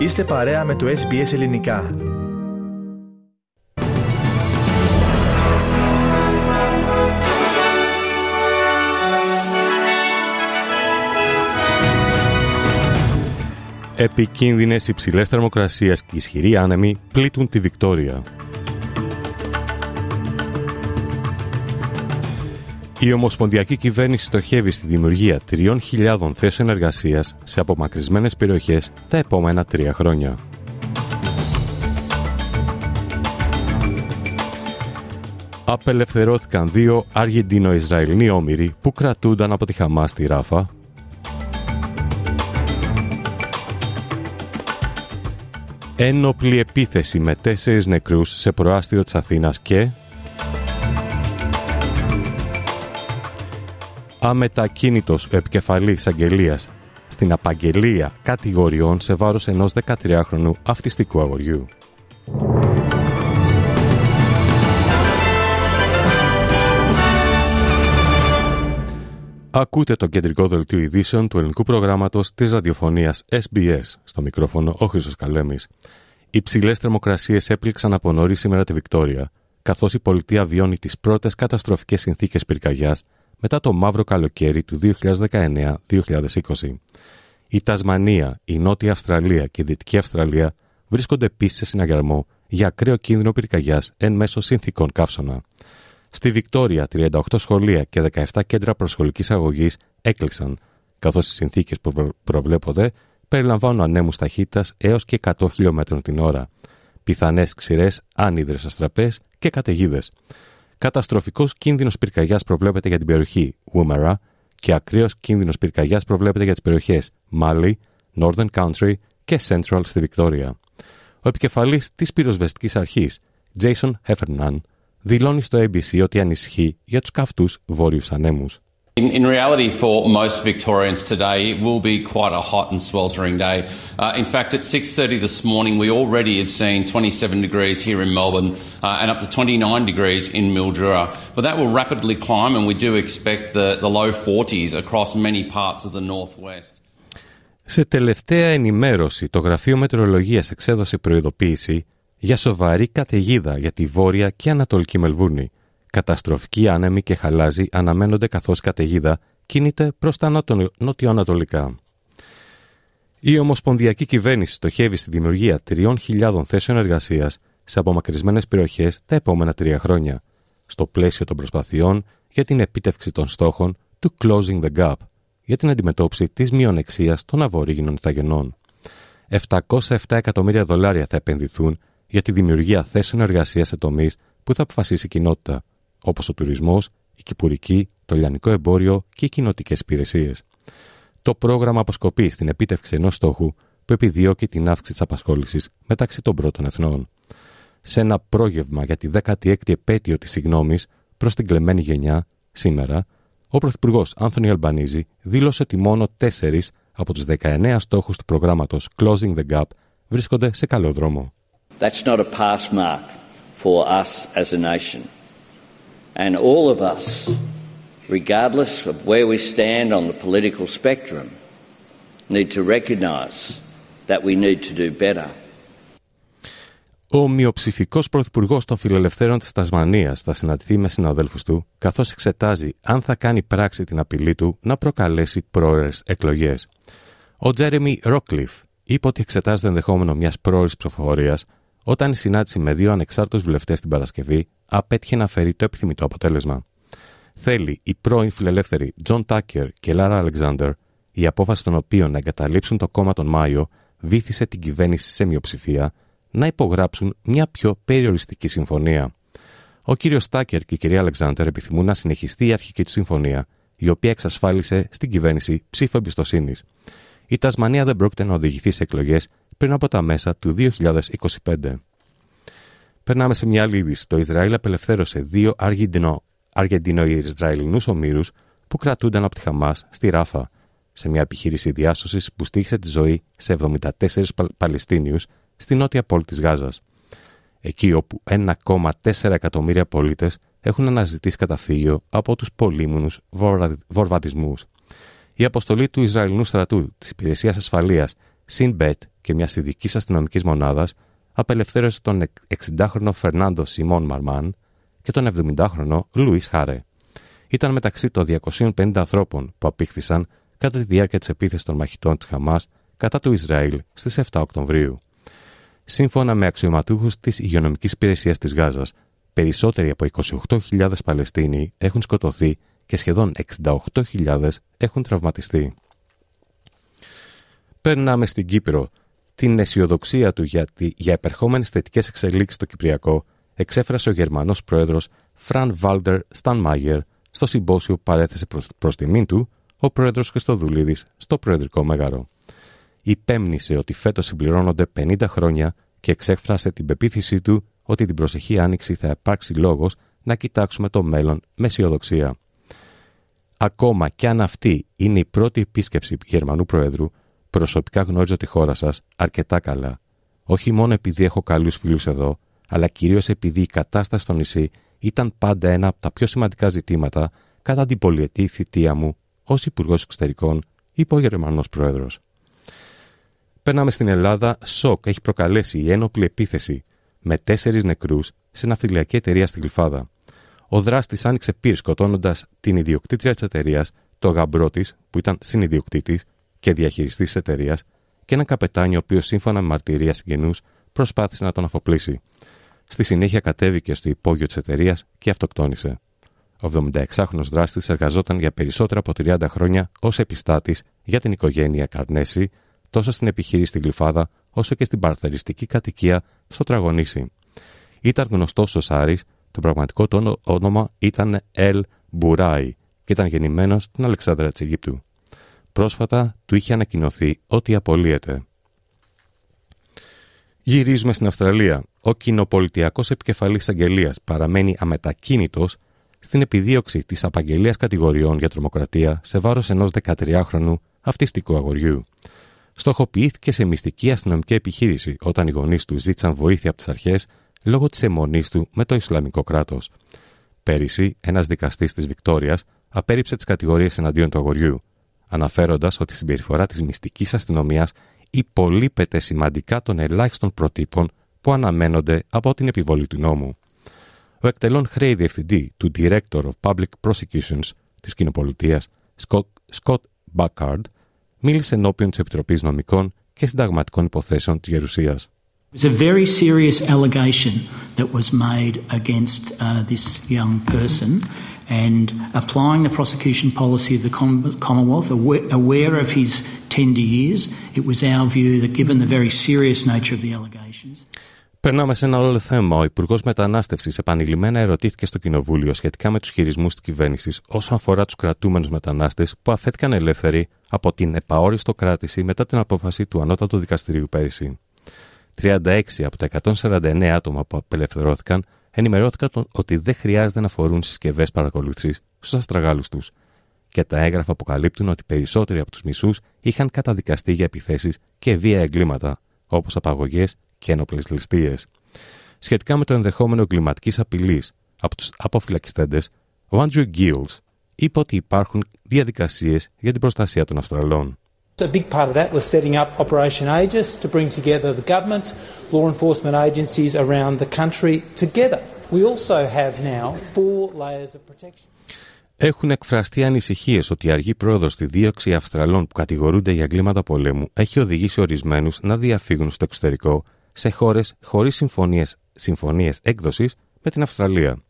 Είστε παρέα με το SBS Ελληνικά. Επικίνδυνες υψηλές θερμοκρασίες και ισχυροί άνεμοι πλήττουν τη Βικτόρια. Η Ομοσπονδιακή Κυβέρνηση στοχεύει στη δημιουργία 3.000 θέσεων εργασίας σε απομακρυσμένες περιοχές τα επόμενα τρία χρόνια. Απελευθερώθηκαν δύο Αργεντίνο-Ισραηλινοί όμοιροι που κρατούνταν από τη Χαμάς στη Ράφα. Ένοπλη επίθεση με τέσσερις νεκρούς σε προάστιο της Αθήνας και αμετακίνητος ο επικεφαλής αγγελίας στην απαγγελία κατηγοριών σε βάρος ενός 13χρονου αυτιστικού αγοριού. Ακούτε το κεντρικό δελτίο ειδήσεων του ελληνικού προγράμματος της ραδιοφωνίας SBS. Στο μικρόφωνο ο Χρήστος Καλέμης. Οι ψηλές θερμοκρασίες έπληξαν από νωρίς σήμερα τη Βικτόρια, καθώς η πολιτεία βιώνει τις πρώτες καταστροφικές συνθήκες πυρκαγιάς μετά το μαύρο καλοκαίρι του 2019-2020. Η Τασμανία, η Νότια Αυστραλία και η Δυτική Αυστραλία βρίσκονται επίσης σε συναγερμό για ακραίο κίνδυνο πυρκαγιάς εν μέσω συνθήκων καύσωνα. Στη Βικτόρια, 38 σχολεία και 17 κέντρα προσχολικής αγωγής έκλεισαν, καθώς οι συνθήκες που προβλέπονται περιλαμβάνουν ανέμους ταχύτητας έως και 100 χιλιόμετρων την ώρα, πιθανές ξηρές άνυδρες αστραπές και καταιγίδες. Καταστροφικός κίνδυνος πυρκαγιάς προβλέπεται για την περιοχή Woomera και ακραίο κίνδυνος πυρκαγιάς προβλέπεται για τις περιοχές Mali, Northern Country και Central στη Βικτόρια. Ο επικεφαλής της πυροσβεστικής αρχής, Jason Heffernan, δηλώνει στο ABC ότι ανησυχεί για τους καυτούς βόρειους ανέμους. In, in, reality, for most Victorians today, it will be quite a hot and sweltering day. Uh, in fact, at 6:30 this morning, we already have seen 27 degrees here in Melbourne uh, and up to 29 degrees in Mildura. But that will rapidly climb, and we do expect the, the low 40s across many parts of the northwest. Σε τελευταία ενημέρωση, το Γραφείο Μετεωρολογίας εξέδωσε προειδοποίηση για σοβαρή καταιγίδα για τη Βόρεια και Ανατολική Μελβούρνη. Καταστροφικοί άνεμοι και χαλάζοι αναμένονται καθώς η καταιγίδα κινείται προς τα νοτιοανατολικά. Η Ομοσπονδιακή Κυβέρνηση στοχεύει στη δημιουργία 3.000 θέσεων εργασίας σε απομακρυσμένες περιοχές τα επόμενα τρία χρόνια, στο πλαίσιο των προσπαθειών για την επίτευξη των στόχων του Closing the Gap για την αντιμετώπιση της μειονεξίας των αβορήγινων ηθαγενών. 707 εκατομμύρια δολάρια θα επενδυθούν για τη δημιουργία θέσεων εργασίας σε τομείς που θα αποφασίσει η κοινότητα, όπως ο τουρισμός, η κυπουρική, το λιανικό εμπόριο και οι κοινοτικές υπηρεσίες. Το πρόγραμμα αποσκοπεί στην επίτευξη ενός στόχου που επιδιώκει την αύξηση της απασχόλησης μεταξύ των πρώτων εθνών. Σε ένα πρόγευμα για τη 16η επέτειο της συγνώμης προς την κλεμμένη γενιά, σήμερα, ο Πρωθυπουργός Άνθονι Αλμπανίζη δήλωσε ότι μόνο τέσσερις από τους 19 στόχους του προγράμματος Closing the Gap βρίσκονται σε καλό δρόμο. That's not a pass mark for us as a nation. And all of us, regardless of where we stand on the political spectrum, need to recognise that we need to do better. Ο μειοψηφικός πρωθυπουργός των φιλελευθέρων της Τασμανίας θα συναντηθεί με συναδέλφους του, καθώς εξετάζει αν θα κάνει πράξη την απειλή του να προκαλέσει πρόωρες εκλογές. Ο Τζέρεμι Ρόκλιφ είπε ότι εξετάζει το ενδεχόμενο μιας πρόωρης ψηφοφορίας όταν η συνάντηση με δύο ανεξάρτητους βουλευτές την Παρασκευή απέτυχε να φέρει το επιθυμητό αποτέλεσμα. Θέλει οι πρώην φιλελεύθεροι Τζον Τάκερ και Λάρα Αλεξάνδερ, η απόφαση των οποίων να εγκαταλείψουν το κόμμα τον Μάιο βήθησε την κυβέρνηση σε μειοψηφία, να υπογράψουν μια πιο περιοριστική συμφωνία. Ο κύριος Τάκερ και η κυρία Αλεξάνδερ επιθυμούν να συνεχιστεί η αρχική τους συμφωνία, η οποία εξασφάλισε στην κυβέρνηση ψήφο εμπιστοσύνης. Η Τασμανία δεν πρόκειται να οδηγηθεί σε εκλογές πριν από τα μέσα του 2025. Περνάμε σε μια άλλη είδηση. Το Ισραήλ απελευθέρωσε δύο Αργεντινο-Ισραηλινούς ομήρους που κρατούνταν από τη Χαμάς στη Ράφα, σε μια επιχείρηση διάσωσης που στήχησε τη ζωή σε 74 Παλαιστίνιους στη νότια πόλη της Γάζας. Εκεί όπου 1,4 εκατομμύρια πολίτες έχουν αναζητήσει καταφύγιο από τους πολύμονους βορβατισμούς. Η αποστολή του Ισραηλινού στρατού της Υπηρεσίας Ασφαλείας Sinbet και μιας ειδικής αστυνομικής μονάδας απελευθέρωσε τον 60χρονο Φερνάντο Σιμών Μαρμάν και τον 70χρονο Λουίς Χάρε. Ήταν μεταξύ των 250 ανθρώπων που απήχθησαν κατά τη διάρκεια της επίθεσης των μαχητών της Χαμάς κατά του Ισραήλ στις 7 Οκτωβρίου. Σύμφωνα με αξιωματούχους της υγειονομικής υπηρεσίας της Γάζας, περισσότεροι από 28.000 Παλαιστίνοι έχουν σκοτωθεί και σχεδόν 68.000 έχουν τραυματιστεί. Περνάμε στην Κύπρο. Την αισιοδοξία του για, για επερχόμενες θετικές εξελίξεις στο Κυπριακό εξέφρασε ο Γερμανός πρόεδρος Φραν Βάλτερ Στανμάγερ στο συμπόσιο που παρέθεσε προς τιμήν του ο πρόεδρος Χριστοδουλίδης στο Προεδρικό Μέγαρο. Υπέμνησε ότι φέτος συμπληρώνονται 50 χρόνια και εξέφρασε την πεποίθησή του ότι την προσεχή άνοιξη θα υπάρξει λόγος να κοιτάξουμε το μέλλον με αισιοδοξία. Ακόμα κι αν αυτή είναι η πρώτη επίσκεψη Γερμανού Προέδρου, προσωπικά γνώριζω τη χώρα σας αρκετά καλά. Όχι μόνο επειδή έχω καλούς φίλους εδώ, αλλά κυρίως επειδή η κατάσταση στο νησί ήταν πάντα ένα από τα πιο σημαντικά ζητήματα κατά την πολιετή θητεία μου ως Υπουργός Εξωτερικών, είπε ο Γερμανός Πρόεδρος. Περνάμε στην Ελλάδα. Σοκ έχει προκαλέσει η ένοπλη επίθεση με τέσσερις νεκρούς σε ναυτιλιακή εταιρεία στη Γλυφάδα. Ο δράστης άνοιξε πυρ σκοτώνοντας την ιδιοκτήτρια της εταιρείας, το γαμπρό της, που ήταν συνειδιοκτήτης και διαχειριστής της εταιρείας, και έναν καπετάνιο, ο οποίος σύμφωνα με μαρτυρία συγγενούς προσπάθησε να τον αφοπλίσει. Στη συνέχεια κατέβηκε στο υπόγειο της εταιρείας και αυτοκτόνησε. Ο 76χρονο δράστης εργαζόταν για περισσότερα από 30 χρόνια ως επιστάτης για την οικογένεια Καρνέση, τόσο στην επιχείρηση στην Γλυφάδα, όσο και στην παρθεριστική κατοικία στο Τραγωνήσι. Ήταν γνωστός ως Άρης, το πραγματικό του όνομα ήταν Ελ Μπουράι και ήταν γεννημένος στην Αλεξάνδρα της Αιγύπτου. Πρόσφατα του είχε ανακοινωθεί ότι απολύεται. Γυρίζουμε στην Αυστραλία. Ο κοινοπολιτιακό επικεφαλής αγγελίας παραμένει αμετακίνητος στην επιδίωξη της απαγγελίας κατηγοριών για τρομοκρατία σε βάρος ενός 13χρονου αυτιστικού αγοριού. Στοχοποιήθηκε σε μυστική αστυνομική επιχείρηση όταν οι γονείς του ζήτησαν βοήθεια από τις αρχές λόγω της αιμονής του με το Ισλαμικό κράτος. Πέρυσι, ένας δικαστής της Βικτόριας απέρριψε τις κατηγορίες εναντίον του αγοριού, αναφέροντας ότι η συμπεριφορά της μυστικής αστυνομίας υπολείπεται σημαντικά των ελάχιστων προτύπων που αναμένονται από την επιβολή του νόμου. Ο εκτελών χρέη διευθυντή του Director of Public Prosecutions της κοινοπολιτείας, Scott Buckard, μίλησε ενώπιον της Επιτροπής Νομικών και Συνταγματικών Υποθέσεων της Γερουσίας. It was a very serious allegation that was made against uh, this young person and applying the prosecution policy of the Commonwealth, aware of his tender years, it was our view that given the very serious nature of the allegations. Περνάμε σε ένα άλλο θέμα. Ο Υπουργός Μετανάστευσης επανειλημμένα ερωτήθηκε στο Κοινοβούλιο σχετικά με τους χειρισμούς της κυβέρνησης όσον αφορά τους κρατούμενους μετανάστες που αφέθηκαν ελεύθεροι από την επαόριστο κράτηση μετά την απόφαση του Ανώτατου Δικαστηρίου πέρυσι. 36 από τα 149 άτομα που απελευθερώθηκαν ενημερώθηκαν ότι δεν χρειάζεται να φορούν συσκευές παρακολούθησης στους αστραγάλους τους. Και τα έγγραφα αποκαλύπτουν ότι περισσότεροι από τους μισούς είχαν καταδικαστεί για επιθέσεις και βία εγκλήματα, όπως απαγωγές και ένοπλες ληστείες. Σχετικά με το ενδεχόμενο εγκληματικής απειλής από τους αποφυλακιστέντες, ο Άντριου Γκίλς είπε ότι υπάρχουν διαδικασίες για την προστασία των Αυστραλών. A big part of that was setting up Operation Aegis to bring together the government, law enforcement agencies around the country together. We also have now four layers of protection. Έχουν εκφραστεί ανησυχίες ότι η αργή πρόοδος στη δίωξη Αυστραλών που κατηγορούνται για εγκλήματα πολέμου έχει οδηγήσει ορισμένους να διαφύγουν στο εξωτερικό σε χώρες χωρίς συμφωνίες έκδοσης με την Αυστραλία.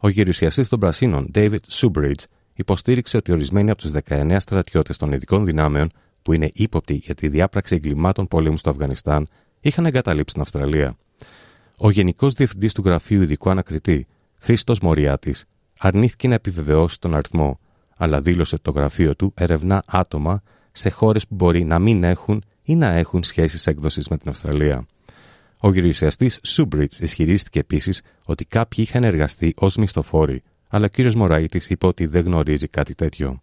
Ο γερουσιαστής των Πρασίνων, David Subridge, υποστήριξε ότι ορισμένοι από τους 19 στρατιώτες των ειδικών δυνάμεων που είναι ύποπτοι για τη διάπραξη εγκλημάτων πολέμου στο Αφγανιστάν είχαν εγκαταλείψει την Αυστραλία. Ο Γενικός Διευθυντής του Γραφείου Ειδικού Ανακριτή, Χρήστος Μοριάτη, αρνήθηκε να επιβεβαιώσει τον αριθμό, αλλά δήλωσε ότι το γραφείο του ερευνά άτομα σε χώρες που μπορεί να μην έχουν ή να έχουν σχέσεις έκδοσης με την Αυστραλία. Ο γερουσιαστή Σούμπριτς ισχυρίστηκε επίσης ότι κάποιοι είχαν εργαστεί ως μισθοφόροι, αλλά ο κ. Μωραήτη είπε ότι δεν γνωρίζει κάτι τέτοιο.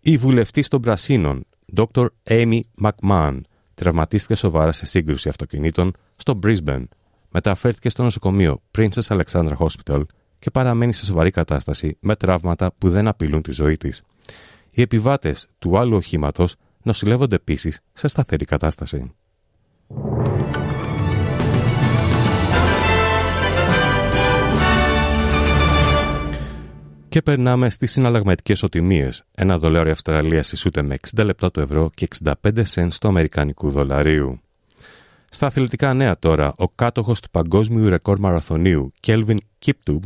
Η βουλευτής των Πρασίνων, Dr. Amy McMahon, τραυματίστηκε σοβαρά σε σύγκρουση αυτοκινήτων στο Brisbane. Μεταφέρθηκε στο νοσοκομείο Princess Alexandra Hospital και παραμένει σε σοβαρή κατάσταση με τραύματα που δεν απειλούν τη ζωή της. Οι επιβάτες του άλλου οχήματος νοσηλεύονται επίσης σε σταθερή κατάσταση. Και περνάμε στις συναλλαγματικές οτιμίες. Ένα δολάριο Αυστραλίας ισούται με 60 λεπτά του ευρώ και 65 σεν του Αμερικανικού δολαρίου. Στα αθλητικά νέα τώρα, ο κάτοχος του παγκόσμιου ρεκόρ μαραθωνίου, Kelvin Kiptub,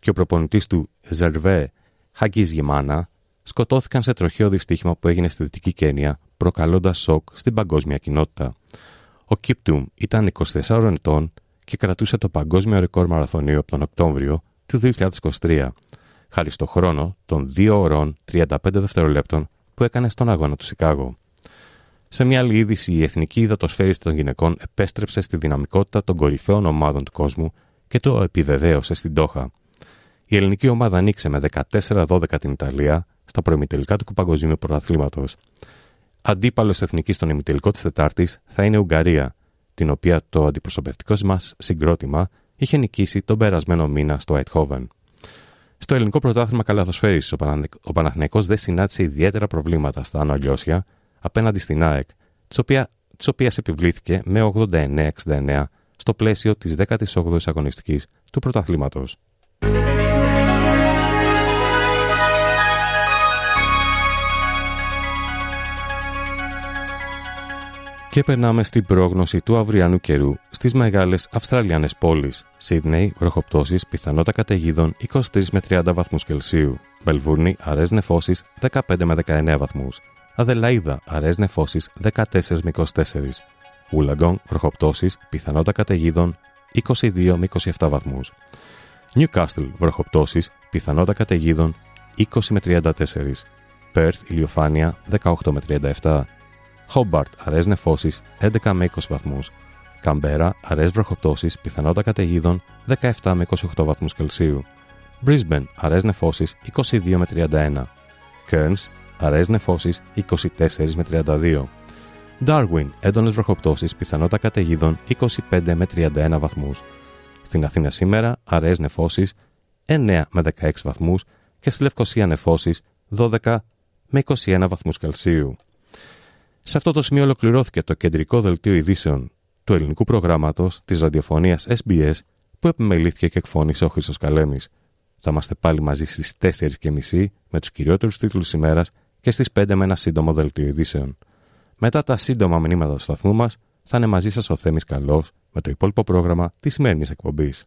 και ο προπονητής του Ζερβέ Χαγκή Γεμάνα, σκοτώθηκαν σε τροχαίο δυστύχημα που έγινε στη Δυτική Κένια, προκαλώντας σοκ στην παγκόσμια κοινότητα. Ο Κίπτουμ ήταν 24 ετών και κρατούσε το παγκόσμιο ρεκόρ μαραθωνίου από τον Οκτώβριο του 2023 χάρη στο χρόνο των 2 ωρών 35 δευτερολέπτων που έκανε στον αγώνα του Σικάγο. Σε μια άλλη είδηση, η εθνική υδατοσφαίριση των γυναικών επέστρεψε στη δυναμικότητα των κορυφαίων ομάδων του κόσμου και το επιβεβαίωσε στην Τόχα. Η ελληνική ομάδα ανοίξε με 14-12 την Ιταλία στα προημιτελικά του Παγκοσμίου Πρωταθλήματος. Αντίπαλος εθνικής στον ημιτελικό της Τετάρτης θα είναι η Ουγγαρία, την οποία το αντιπροσωπευτικό μας συγκρότημα είχε νικήσει τον περασμένο μήνα στο Αιτχόβεν. Στο ελληνικό πρωτάθλημα καλαθοσφαίριση, ο Παναθηναϊκός δεν συνάντησε ιδιαίτερα προβλήματα στα Άνω Λιώσια απέναντι στην ΑΕΚ, της οποία επιβλήθηκε με 89-69 στο πλαίσιο της 18η αγωνιστικής του πρωταθλήματος. Και περνάμε στην πρόγνωση του αυριανού καιρού στις μεγάλες Αυστραλιάνε πόλεις. Σίδνεϊ, βροχοπτώσεις, πιθανότητα καταιγίδων 23 με 30 βαθμούς Κελσίου. Μελβούρνη, αραιέ νεφώσεις 15 με 19 βαθμούς. Αδελαίδα, αραιέ νεφώσεις 14 με 24. Ούλαγκον, βροχοπτώσεις, πιθανότητα καταιγίδων 22 με 27 βαθμούς. Νιουκάστλ, βροχοπτώσεις, πιθανότητα καταιγίδων 20 με 34. Πέρθ, ηλιοφάνεια 18 με 37. Χόμπαρτ, αραιές νεφώσεις 11 με 20 βαθμούς. Καμπέρα, αραιές βροχοπτώσεις, πιθανότητα καταιγίδων 17 με 28 βαθμούς Κελσίου. Brisbane, αραιές νεφώσεις 22 με 31. Cairns, αραιές νεφώσεις 24 με 32. Darwin, έντονες βροχοπτώσεις, πιθανότητα καταιγίδων 25 με 31 βαθμούς. Στην Αθήνα σήμερα, αραιές νεφώσεις 9 με 16 βαθμούς και στη Λευκοσία νεφώσεις 12 με 21 βαθμούς Κελσίου. Σε αυτό το σημείο ολοκληρώθηκε το κεντρικό δελτίο ειδήσεων του ελληνικού προγράμματος της ραδιοφωνίας SBS που επιμελήθηκε και εκφώνησε ο Χρήστος Καλέμης. Θα είμαστε πάλι μαζί στις 4.30 με τους κυριότερους τίτλους ημέρας και στις 5 με ένα σύντομο δελτίο ειδήσεων. Μετά τα σύντομα μηνύματα του σταθμού μας, θα είναι μαζί σας ο Θέμης Καλός με το υπόλοιπο πρόγραμμα της σημερινής εκπομπής.